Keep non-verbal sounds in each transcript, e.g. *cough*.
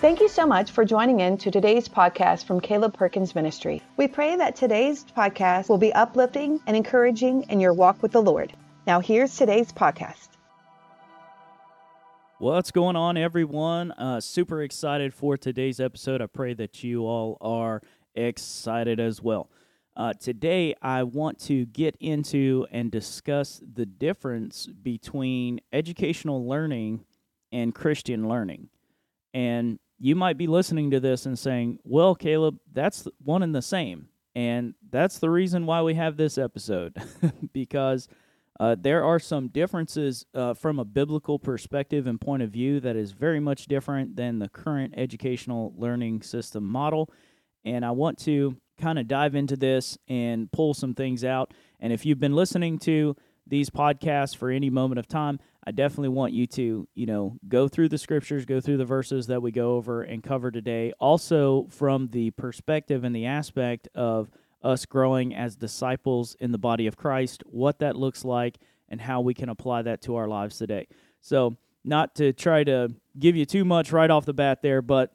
Thank you so much for joining in to today's podcast from Caleb Perkins Ministry. We pray that today's podcast will be uplifting and encouraging in your walk with the Lord. Now, here's today's podcast. What's going on, everyone? Uh, super excited for today's episode. I pray that you all are excited as well. Uh, today, I want to get into and discuss the difference between educational learning and Christian learning. And you might be listening to this and saying, well, Caleb, that's one and the same. And that's the reason why we have this episode, *laughs* because uh, there are some differences uh, from a biblical perspective and point of view that is very much different than the current educational learning system model. And I want to kind of dive into this and pull some things out. And if you've been listening to these podcasts for any moment of time, I definitely want you to, you know, go through the scriptures, go through the verses that we go over and cover today. Also, from the perspective and the aspect of us growing as disciples in the body of Christ, what that looks like, and how we can apply that to our lives today. So, not to try to give you too much right off the bat there, but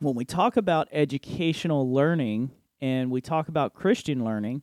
when we talk about educational learning and we talk about Christian learning,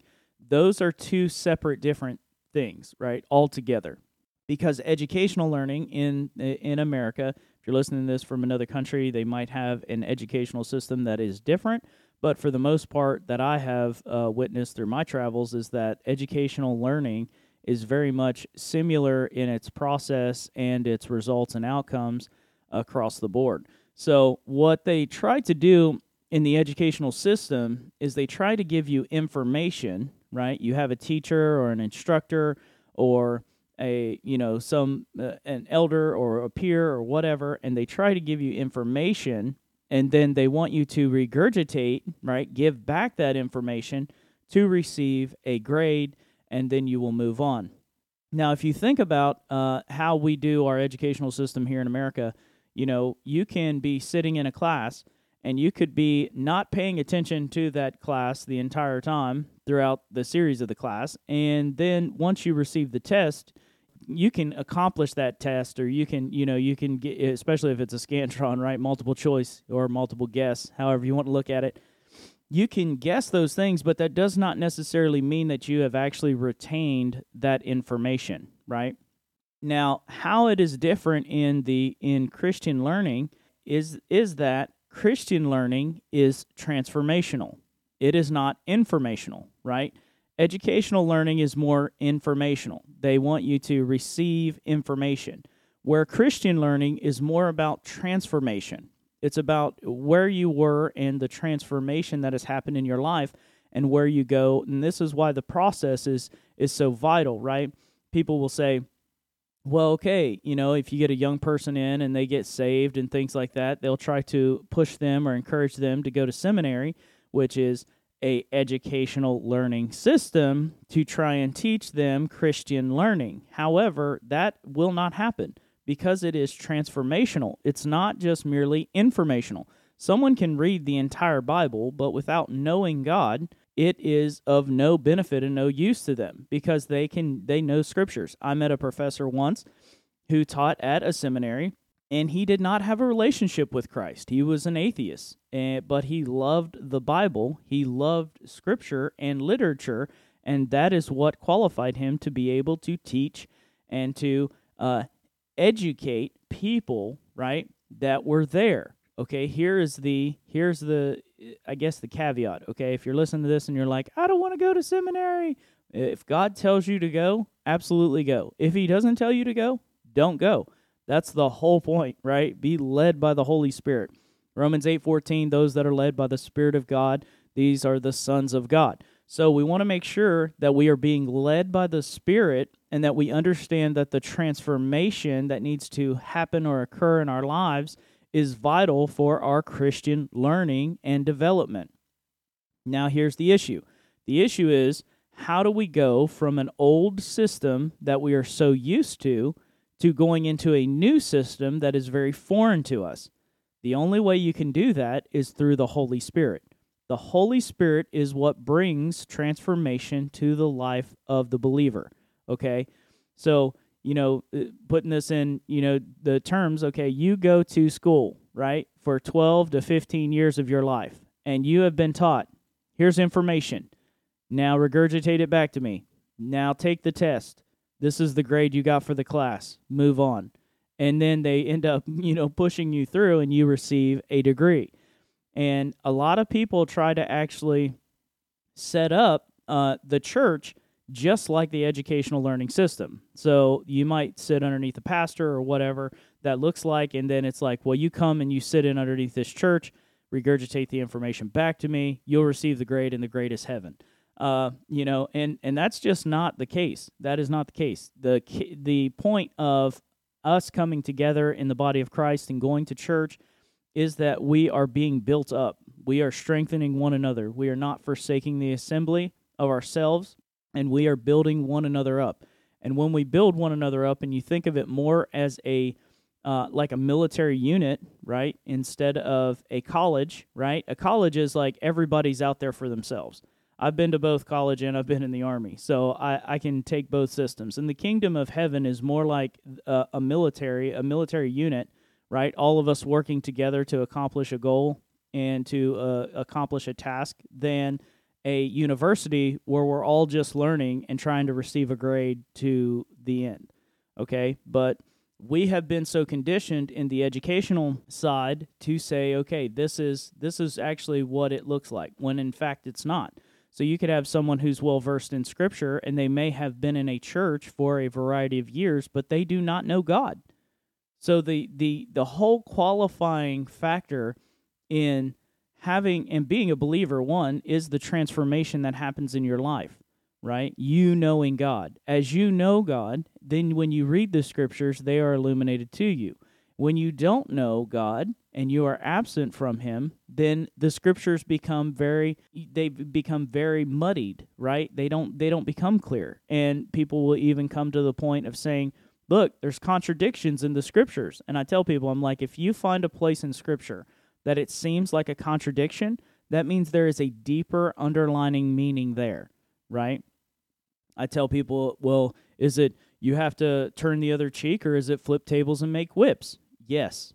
those are two separate different things, right? Altogether because educational learning in in America, if you're listening to this from another country, they might have an educational system that is different. But for the most part, that I have uh, witnessed through my travels is that educational learning is very much similar in its process and its results and outcomes across the board. So, what they try to do in the educational system is they try to give you information, right? You have a teacher or an instructor or a you know some uh, an elder or a peer or whatever and they try to give you information and then they want you to regurgitate right give back that information to receive a grade and then you will move on. Now if you think about uh, how we do our educational system here in america you know you can be sitting in a class and you could be not paying attention to that class the entire time throughout the series of the class and then once you receive the test you can accomplish that test or you can you know you can get especially if it's a scantron right? Multiple choice or multiple guess however you want to look at it. You can guess those things but that does not necessarily mean that you have actually retained that information right? Now how it is different in the in christian learning is is that christian learning is transformational. It is not informational right Educational learning is more informational. They want you to receive information, where Christian learning is more about transformation. It's about where you were and the transformation that has happened in your life and where you go. And this is why the process is, is so vital, right? People will say, well, okay, you know, if you get a young person in and they get saved and things like that, they'll try to push them or encourage them to go to seminary, which is a educational learning system to try and teach them Christian learning. However, that will not happen because it is transformational. It's not just merely informational. Someone can read the entire Bible, but without knowing God, it is of no benefit and no use to them because they can they know scriptures. I met a professor once who taught at a seminary and he did not have a relationship with Christ. He was an atheist, and, but he loved the Bible, he loved scripture and literature, and that is what qualified him to be able to teach and to uh, educate people, right, that were there. Okay, here is the here's the I guess the caveat. Okay, if you're listening to this and you're like, I don't want to go to seminary, if God tells you to go, absolutely go. If He doesn't tell you to go, don't go. That's the whole point, right? Be led by the Holy Spirit. Romans 8:14, those that are led by the Spirit of God, these are the sons of God. So we want to make sure that we are being led by the Spirit and that we understand that the transformation that needs to happen or occur in our lives is vital for our Christian learning and development. Now, here's the issue the issue is how do we go from an old system that we are so used to to going into a new system that is very foreign to us. The only way you can do that is through the Holy Spirit. The Holy Spirit is what brings transformation to the life of the believer. Okay? So, you know, uh, putting this in, you know, the terms, okay, you go to school, right, for 12 to 15 years of your life, and you have been taught, here's information. Now regurgitate it back to me. Now take the test. This is the grade you got for the class. Move on. And then they end up, *laughs* you know, pushing you through and you receive a degree. And a lot of people try to actually set up uh, the church just like the educational learning system. So you might sit underneath a pastor or whatever that looks like, and then it's like, well, you come and you sit in underneath this church, regurgitate the information back to me, you'll receive the grade, and the greatest heaven. Uh, you know, and and that's just not the case. That is not the case. the The point of us coming together in the body of Christ and going to church is that we are being built up. We are strengthening one another. We are not forsaking the assembly of ourselves, and we are building one another up. And when we build one another up, and you think of it more as a uh, like a military unit, right, instead of a college, right? A college is like everybody's out there for themselves. I've been to both college and I've been in the army, so I, I can take both systems. And the kingdom of heaven is more like a, a military, a military unit, right? All of us working together to accomplish a goal and to uh, accomplish a task than a university where we're all just learning and trying to receive a grade to the end. Okay, but we have been so conditioned in the educational side to say, okay, this is this is actually what it looks like, when in fact it's not. So you could have someone who's well versed in scripture and they may have been in a church for a variety of years, but they do not know God. So the the the whole qualifying factor in having and being a believer one is the transformation that happens in your life, right? You knowing God. As you know God, then when you read the scriptures, they are illuminated to you. When you don't know God, and you are absent from him then the scriptures become very they become very muddied right? They don't they don't become clear. And people will even come to the point of saying look there's contradictions in the scriptures. And i tell people i'm like if you find a place in scripture that it seems like a contradiction that means there is a deeper underlining meaning there right? I tell people well is it you have to turn the other cheek or is it flip tables and make whips? Yes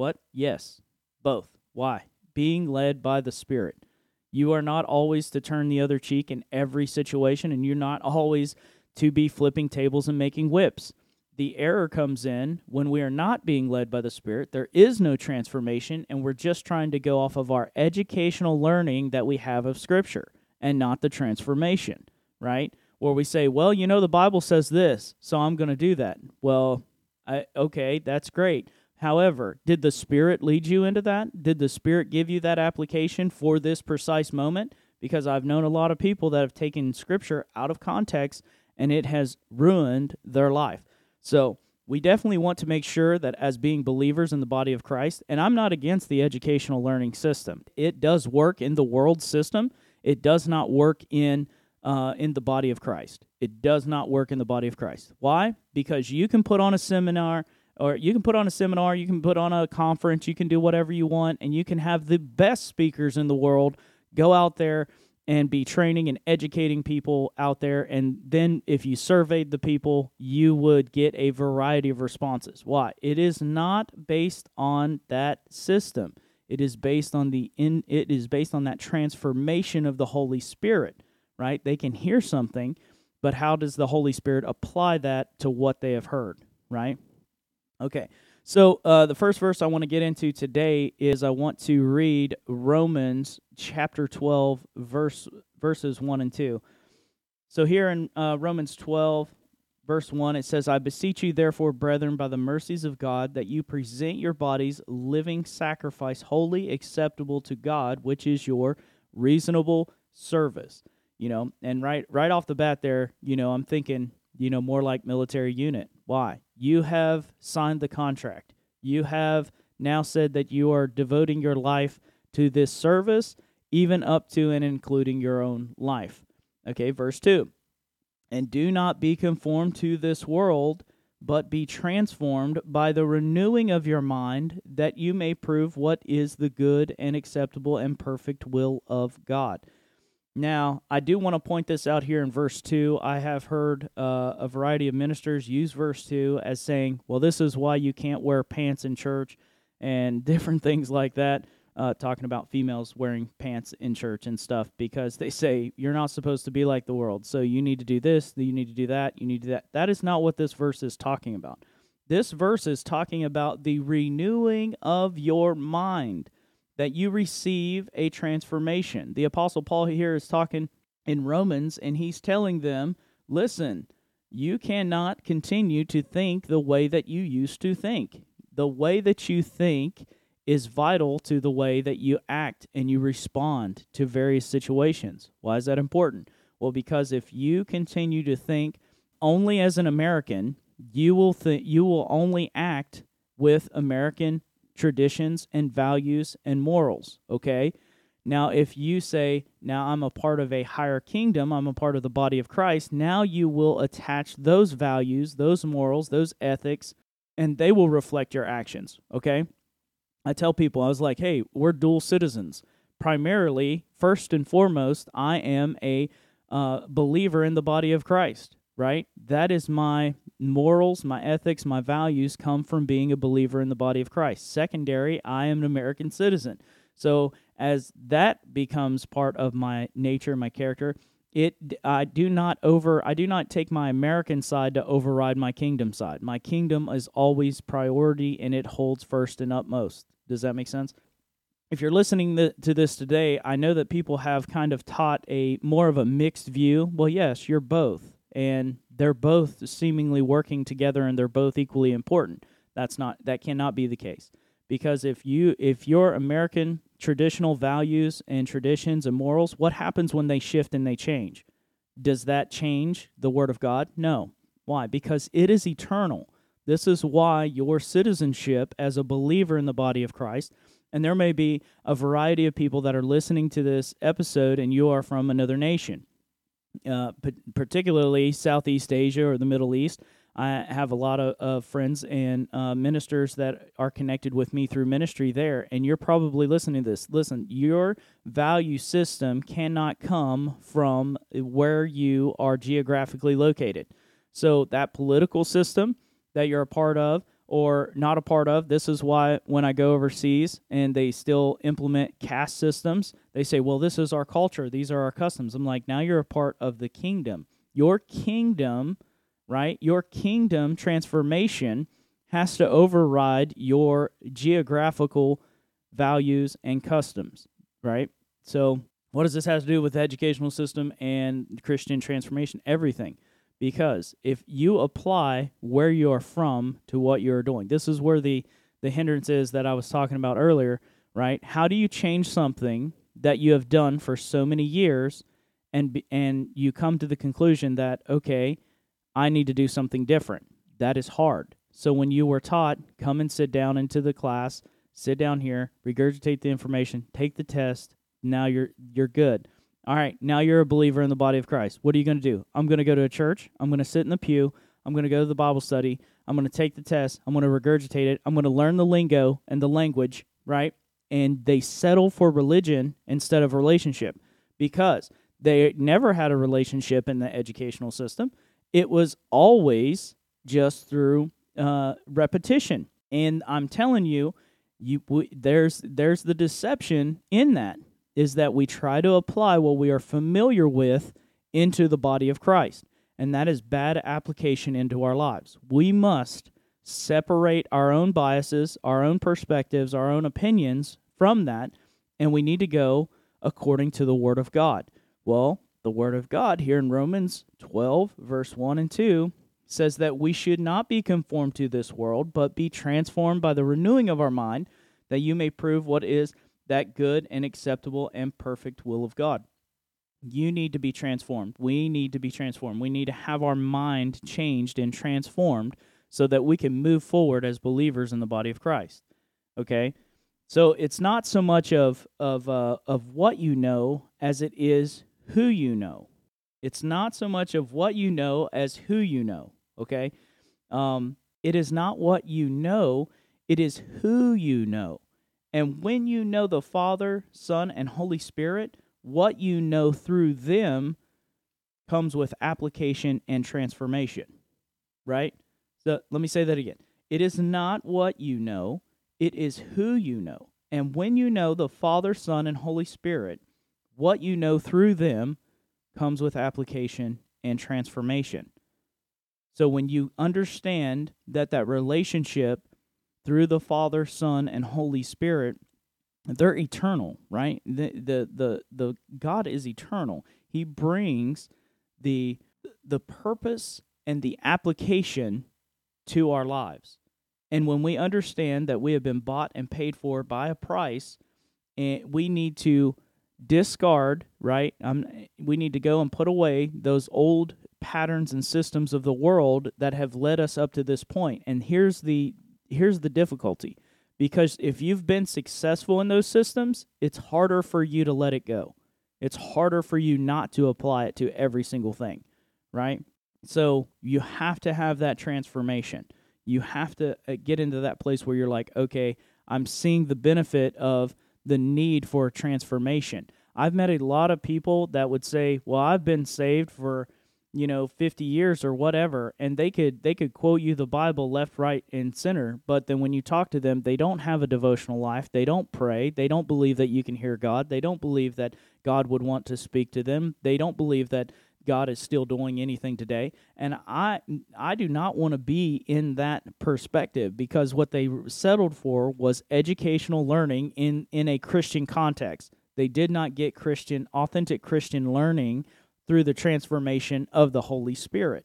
what? Yes, both. Why? Being led by the Spirit. You are not always to turn the other cheek in every situation, and you're not always to be flipping tables and making whips. The error comes in when we are not being led by the Spirit. There is no transformation, and we're just trying to go off of our educational learning that we have of Scripture and not the transformation, right? Where we say, well, you know, the Bible says this, so I'm going to do that. Well, I, okay, that's great. However, did the Spirit lead you into that? Did the Spirit give you that application for this precise moment? Because I've known a lot of people that have taken Scripture out of context and it has ruined their life. So, we definitely want to make sure that as being believers in the body of Christ, and I'm not against the educational learning system, it does work in the world system. It does not work in uh, in the body of Christ. It does not work in the body of Christ. Why? Because you can put on a seminar or you can put on a seminar, you can put on a conference, you can do whatever you want, and you can have the best speakers in the world go out there and be training and educating people out there. And then if you surveyed the people, you would get a variety of responses. Why? It is not based on that system. It is based on the in it is based on that transformation of the Holy Spirit, right? They can hear something, but how does the Holy Spirit apply that to what they have heard, right? Okay. So uh, the first verse I want to get into today is I want to read Romans chapter 12, verse verses 1 and 2. So here in uh, Romans 12, verse 1, it says, I beseech you, therefore, brethren, by the mercies of God, that you present your bodies living sacrifice, wholly acceptable to God, which is your reasonable service. You know, and right right off the bat there, you know, I'm thinking, you know, more like military unit. Why? You have signed the contract. You have now said that you are devoting your life to this service, even up to and including your own life. Okay, verse 2. And do not be conformed to this world, but be transformed by the renewing of your mind, that you may prove what is the good and acceptable and perfect will of God. Now, I do want to point this out here in verse 2. I have heard uh, a variety of ministers use verse 2 as saying, well, this is why you can't wear pants in church, and *laughs* different things like that. Uh, talking about females wearing pants in church and stuff because they say you're not supposed to be like the world. So you need to do this, you need to do that, you need to do that. That is not what this verse is talking about. This verse is talking about the renewing of your mind, that you receive a transformation. The Apostle Paul here is talking in Romans, and he's telling them, listen, you cannot continue to think the way that you used to think. The way that you think is vital to the way that you act and you respond to various situations. Why is that important? Well, because if you continue to think only as an American, you will th- you will only act with American traditions and values and morals, okay? Now, if you say, now I'm a part of a higher kingdom, I'm a part of the body of Christ, now you will attach those values, those morals, those ethics, and they will reflect your actions, okay? I tell people, I was like, hey, we're dual citizens. Primarily, first and foremost, I am a uh, believer in the body of Christ, right? That is my morals, my ethics, my values come from being a believer in the body of Christ. Secondary, I am an American citizen. So as that becomes part of my nature, my character, it I do not over I do not take my American side to override my kingdom side. My kingdom is always priority and it holds first and utmost. Does that make sense? If you're listening to this today, I know that people have kind of taught a more of a mixed view. Well, yes, you're both, and they're both seemingly working together, and they're both equally important. That's not that cannot be the case because if you if your American traditional values and traditions and morals, what happens when they shift and they change? Does that change the word of God? No. Why? Because it is eternal. This is why your citizenship as a believer in the body of Christ, and there may be a variety of people that are listening to this episode and you are from another nation, uh, particularly Southeast Asia or the Middle East. I have a lot of, of friends and uh, ministers that are connected with me through ministry there, and you're probably listening to this. Listen, your value system cannot come from where you are geographically located. So, that political system that you're a part of or not a part of, this is why when I go overseas and they still implement caste systems, they say, well, this is our culture, these are our customs. I'm like, now you're a part of the kingdom. Your kingdom right? Your kingdom transformation has to override your geographical values and customs, right? So, what does this have to do with the educational system and Christian transformation? Everything. Because if you apply where you are from to what you're doing, this is where the, the hindrance is that I was talking about earlier, right? How do you change something that you have done for so many years and and you come to the conclusion that okay, I need to do something different. That is hard. So when you were taught, come and sit down into the class, sit down here, regurgitate the information, take the test. Now you're you're good. All right, now you're a believer in the body of Christ. What are you going to do? I'm going to go to a church. I'm going to sit in the pew. I'm going to go to the Bible study. I'm going to take the test. I'm going to regurgitate it. I'm going to learn the lingo and the language, right? And they settle for religion instead of relationship because they never had a relationship in the educational system it was always just through uh, repetition. And I'm telling you, you we, there's there's the deception in that is that we try to apply what we are familiar with into the body of Christ, and that is bad application into our lives. We must separate our own biases, our own perspectives, our own opinions from that, and we need to go according to the Word of God. Well, the Word of God here in Romans 12, verse 1 and 2 says that we should not be conformed to this world, but be transformed by the renewing of our mind, that you may prove what is that good and acceptable and perfect will of God. You need to be transformed. We need to be transformed. We need to have our mind changed and transformed so that we can move forward as believers in the body of Christ. Okay? So it's not so much of of uh, of what you know as it is who you know. It's not so much of what you know as who you know, okay? Um, it is not what you know, it is who you know. And when you know the Father, Son, and Holy Spirit, what you know through them comes with application and transformation, right? So let me say that again. It is not what you know, it is who you know. And when you know the Father, Son, and Holy Spirit, what you know through them comes with application and transformation. So when you understand that that relationship through the Father, Son, and Holy Spirit, they're eternal, right? The the the, the God is eternal. He brings the the purpose and the application to our lives. And when we understand that we have been bought and paid for by a price, and we need to discard, right? Um, we need to go and put away those old patterns and systems of the world that have led us up to this point. And here's the here's the difficulty. Because if you've been successful in those systems, it's harder for you to let it go. It's harder for you not to apply it to every single thing, right? So you have to have that transformation. You have to uh, get into that place where you're like, okay, I'm seeing the benefit of the need for transformation. I've met a lot of people that would say, "Well, I've been saved for, you know, 50 years or whatever," and they could they could quote you the Bible left, right, and center, but then when you talk to them, they don't have a devotional life. They don't pray. They don't believe that you can hear God. They don't believe that God would want to speak to them. They don't believe that God is still doing anything today. And I I do not want to be in that perspective because what they settled for was educational learning in in a Christian context. They did not get Christian authentic Christian learning through the transformation of the Holy Spirit.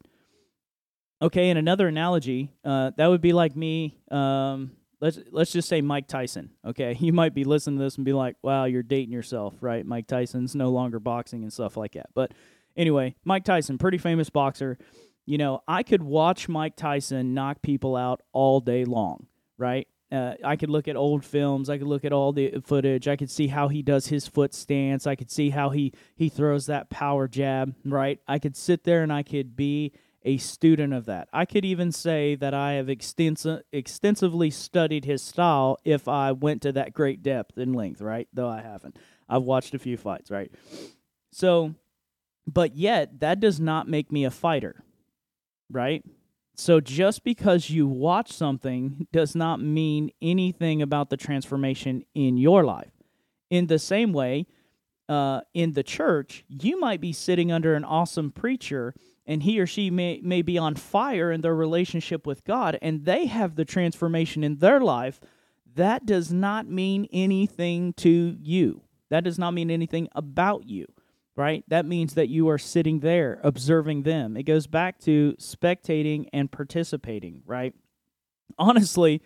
Okay, and another analogy, uh, that would be like me. Um, let's let's just say Mike Tyson. Okay, *laughs* you might be listening to this and be like, "Wow, you're dating yourself, right?" Mike Tyson's no longer boxing and stuff like that. But Anyway, Mike Tyson, pretty famous boxer. You know, I could watch Mike Tyson knock people out all day long, right? Uh, I could look at old films. I could look at all the footage. I could see how he does his foot stance. I could see how he he throws that power jab. Right. I could sit there and I could be a student of that. I could even say that I have extensive extensively studied his style if I went to that great depth and length. Right. Though I haven't. I've watched a few fights. Right. So but yet, that does not make me a fighter, right? So just because you watch something does not mean anything about the transformation in your life. In the same way, uh, in the church, you might be sitting under an awesome preacher and he or she may, may be on fire in their relationship with God and they have the transformation in their life. That does not mean anything to you. That does not mean anything about you right? That means that you are sitting there observing them. It goes back to spectating and participating, right? Honestly,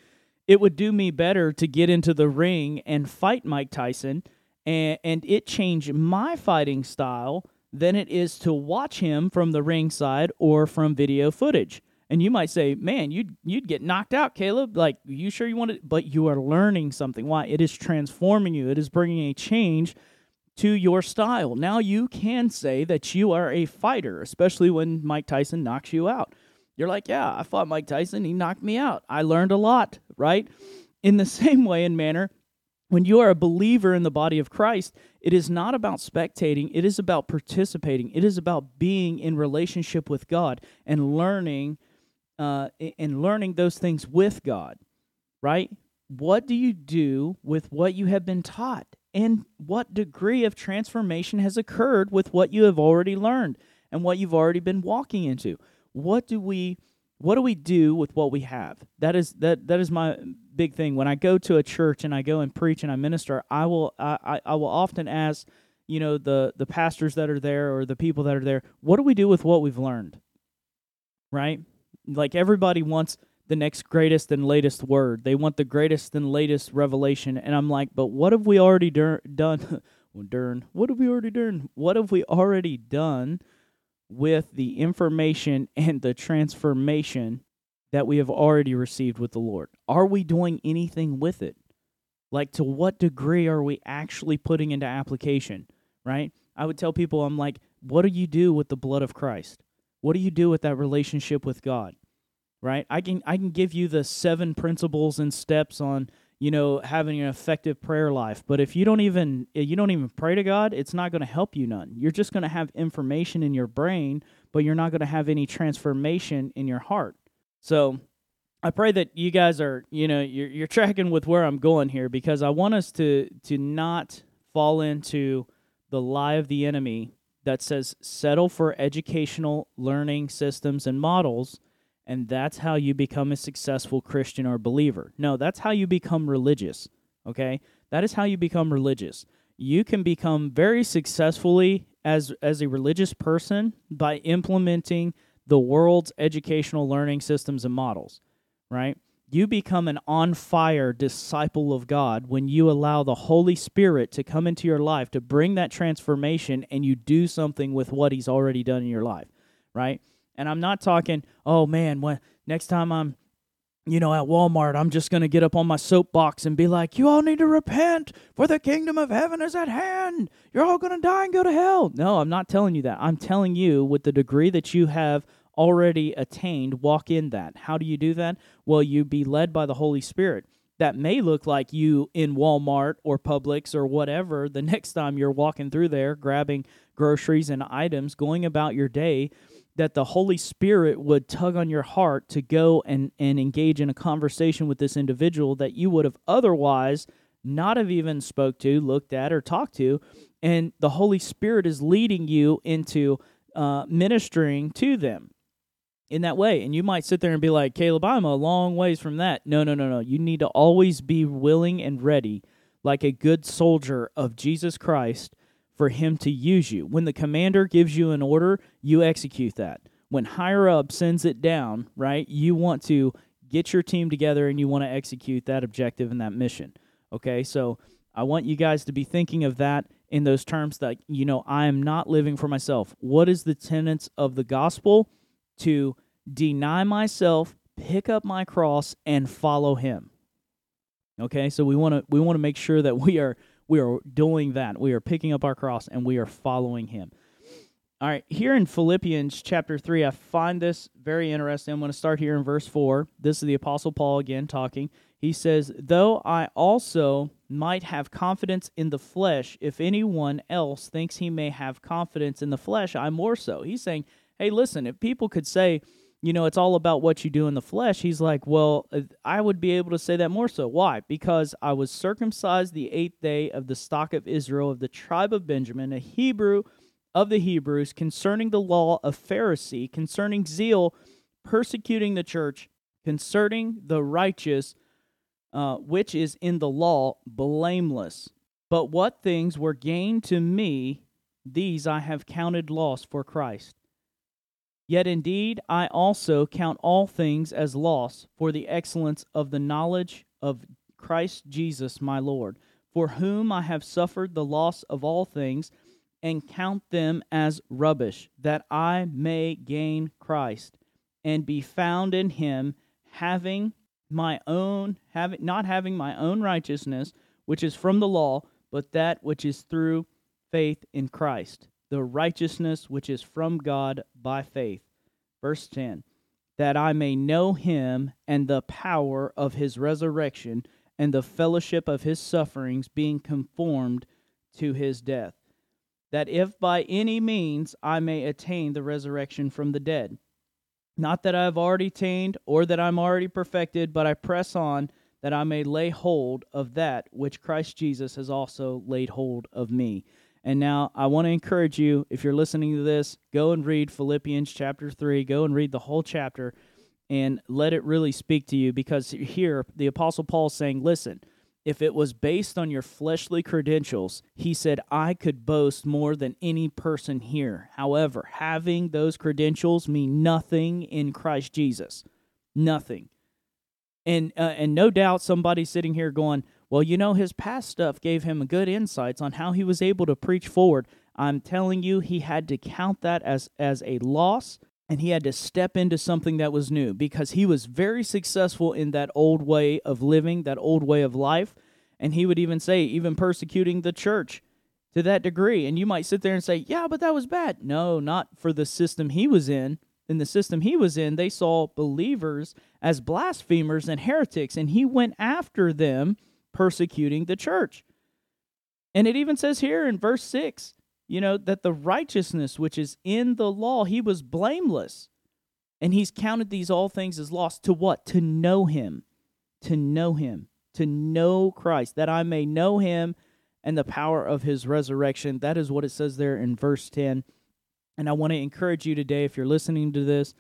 it would do me better to get into the ring and fight Mike Tyson and, and it change my fighting style than it is to watch him from the ringside or from video footage. And you might say, "Man, you'd you'd get knocked out, Caleb. Like, you sure you want to?" But you are learning something. Why? It is transforming you. It is bringing a change to your style. Now you can say that you are a fighter, especially when Mike Tyson knocks you out. You're like, yeah, I fought Mike Tyson. He knocked me out. I learned a lot, right? In the *laughs* same way and manner, when you are a believer in the body of Christ, it is not about spectating, it is about participating. It is about being in relationship with God and learning uh, and learning those things with God, right? What do you do with what you have been taught? And what degree of transformation has occurred with what you have already learned and what you've already been walking into. What do we what do we do with what we have? That is that that is my big thing. When i go to a church and i go and preach and i minister i will i i will often ask you know the the pastors that are there or the people that are there what do we do with what we've learned? Right? Like everybody wants the next greatest and latest word. They want the greatest and latest revelation. And I'm like, but what have we already dur- done? *laughs* well, Dern, what have we already done? What have we already done with the information and the transformation that we have already received with the Lord? Are we doing anything with it? Like, to what degree are we actually putting into application, right? I would tell people, I'm like, what do you do with the blood of Christ? What do you do with that relationship with God? Right? I can I can give you the seven principles and steps on you know having an effective prayer life, but if you don't even eh, you don't even pray to God, it's not going to help you none. You're just going to have information in your brain, but you're not going to have any transformation in your heart. So, I pray that you guys are, you know, you're, you're tracking with where I'm going here because I want us to to not fall into the lie of the enemy that says settle for educational learning systems and models and that's how you become a successful Christian or believer. No, that's how you become religious. Okay? That is how you become religious. You can become very successfully as as a religious person by implementing the world's educational learning systems and models, right? You become an on fire disciple of God when you allow the Holy Spirit to come into your life to bring that transformation and you do something with what He's already done in your life, right? And I'm not talking, oh man, when next time I'm you know, at Walmart, I'm just going to get up on my soapbox and be like, you all need to repent, for the kingdom of heaven is at hand. You're all going to die and go to hell. No, I'm not telling you that. I'm telling you, with the degree that you have already attained, walk in that. How do you do that? Well, you be led by the Holy Spirit. That may look like you in Walmart or Publix or whatever the *laughs* next time you're walking through there, grabbing groceries and items, going about your day that the Holy Spirit would tug on your heart to go and, and engage in a conversation with this individual that you would have otherwise not have even spoke to, looked at, or talked to. And the Holy Spirit is leading you into uh, ministering to them in that way. And you might sit there and be like, Caleb, I'm a long ways from that. No, no, no, no. You need to always be willing and ready, like a good soldier of Jesus Christ, for him to use you. When the commander gives you an order, you execute that. When higher up sends it down, right, you want to get your team together and you want to execute that objective and that mission. Okay, so I want you guys to be thinking of that in those terms that, you know, I am not living for myself. What is the tenets of the gospel? To deny myself, pick up my cross, and follow him. Okay, so we want to we want to make sure that we are we are doing that. We are picking up our cross and we are following him. All right, here in Philippians chapter 3, I find this very interesting. I'm going to start here in verse 4. This is the Apostle Paul again talking. He says, Though I also might have confidence in the flesh, if anyone else thinks he may have confidence in the flesh, I more so. He's saying, Hey, listen, if people could say, you know, it's all about what you do in the flesh. He's like, well, uh, I would be able to say that more so. Why? Because I was circumcised the eighth day of the stock of Israel, of the tribe of Benjamin, a Hebrew of the Hebrews, concerning the law of Pharisee, concerning zeal, persecuting the church, concerning the righteous, uh, which is in the law, blameless. But what things were gained to me, these I have counted loss for Christ. Yet indeed I also count all things as loss for the excellence of the knowledge of Christ Jesus my Lord, for whom I have suffered the loss of all things, and count them as rubbish, that I may gain Christ, and be found in him, having my own having not having my own righteousness, which is from the law, but that which is through faith in Christ the righteousness which is from God by faith. Verse 10 That I may know him and the power of his resurrection and the fellowship of his sufferings, being conformed to his death. That if by any means I may attain the resurrection from the dead. Not that I have already attained or that I'm already perfected, but I press on that I may lay hold of that which Christ Jesus has also laid hold of me. And now I want to encourage you, if you're listening to this, go and read Philippians chapter 3. Go and read the whole chapter and let it really speak to you because here the Apostle Paul is saying, listen, if it was based on your fleshly credentials, he said, I could boast more than any person here. However, having those credentials mean nothing in Christ Jesus. Nothing. And, uh, and no doubt somebody's sitting here going, well, you know, his past stuff gave him good insights on how he was able to preach forward. I'm telling you, he had to count that as, as a loss and he had to step into something that was new because he was very successful in that old way of living, that old way of life. And he would even say, even persecuting the church to that degree. And you might sit there and say, yeah, but that was bad. No, not for the system he was in. In the system he was in, they saw believers as blasphemers and heretics, and he went after them persecuting the church. And it even says here in verse 6, you know, that the righteousness which is in the law, he was blameless. And he's counted these all things as lost to what? To know him. To know him. To know Christ, that I may know him and the power of his resurrection. That is what it says there in verse 10. And I want to encourage you today, if you're listening to this,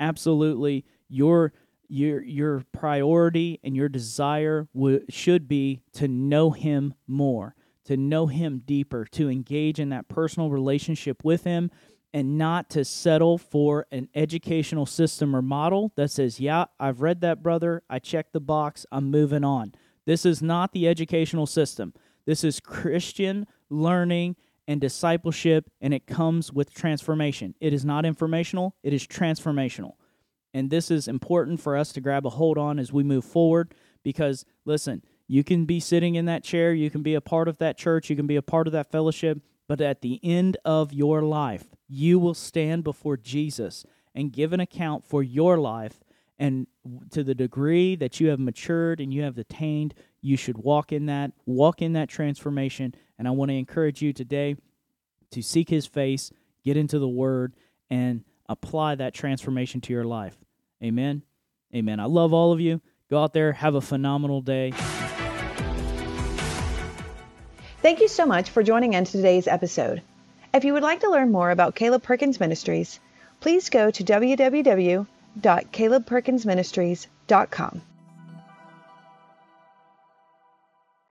absolutely your your your priority and your desire w- should be to know him more to know him deeper to engage in that personal relationship with him and not to settle for an educational system or model that says yeah i've read that brother. I checked the box. I'm moving on. This is not the educational system. This is christian learning and discipleship and it comes with transformation. It is not informational. It is transformational and this is important for us to grab a hold on as we move forward because, listen, you can be sitting in that chair, you can be a part of that church, you can be a part of that fellowship, but at the end of your life, you will stand before Jesus and give an account for your life. And to the degree that you have matured and you have attained, you should walk in that, walk in that transformation. And I want to encourage you today to seek his face, get into the word, and apply that transformation to your life. Amen. Amen. I love all of you. Go out there, have a phenomenal day. Thank you so much for joining in today's episode. If you would like to learn more about Caleb Perkins Ministries, please go to www.calebperkinsministries.com.